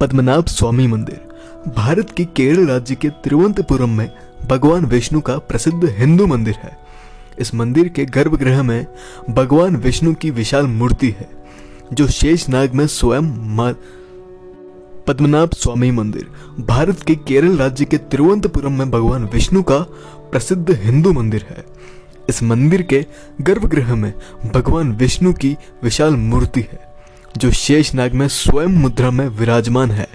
पद्मनाभ स्वामी मंदिर। भारत के केरल राज्य के तिरुवनंतपुरम में भगवान विष्णु का प्रसिद्ध हिंदू मंदिर है। इस मंदिर के गर्भगृह में भगवान विष्णु की विशाल मूर्ति है, जो शेष नाग में स्वयं पद्मनाभ स्वामी मंदिर। भारत के केरल राज्य के तिरुवनंतपुरम में भगवान विष्णु का प्रसिद्ध हिंदू मंदिर है। इस मंदिर के गर्भगृह में भगवान विष्णु की विशाल मूर्ति है। जो शेष नाग में स्वयं मुद्रा में विराजमान है।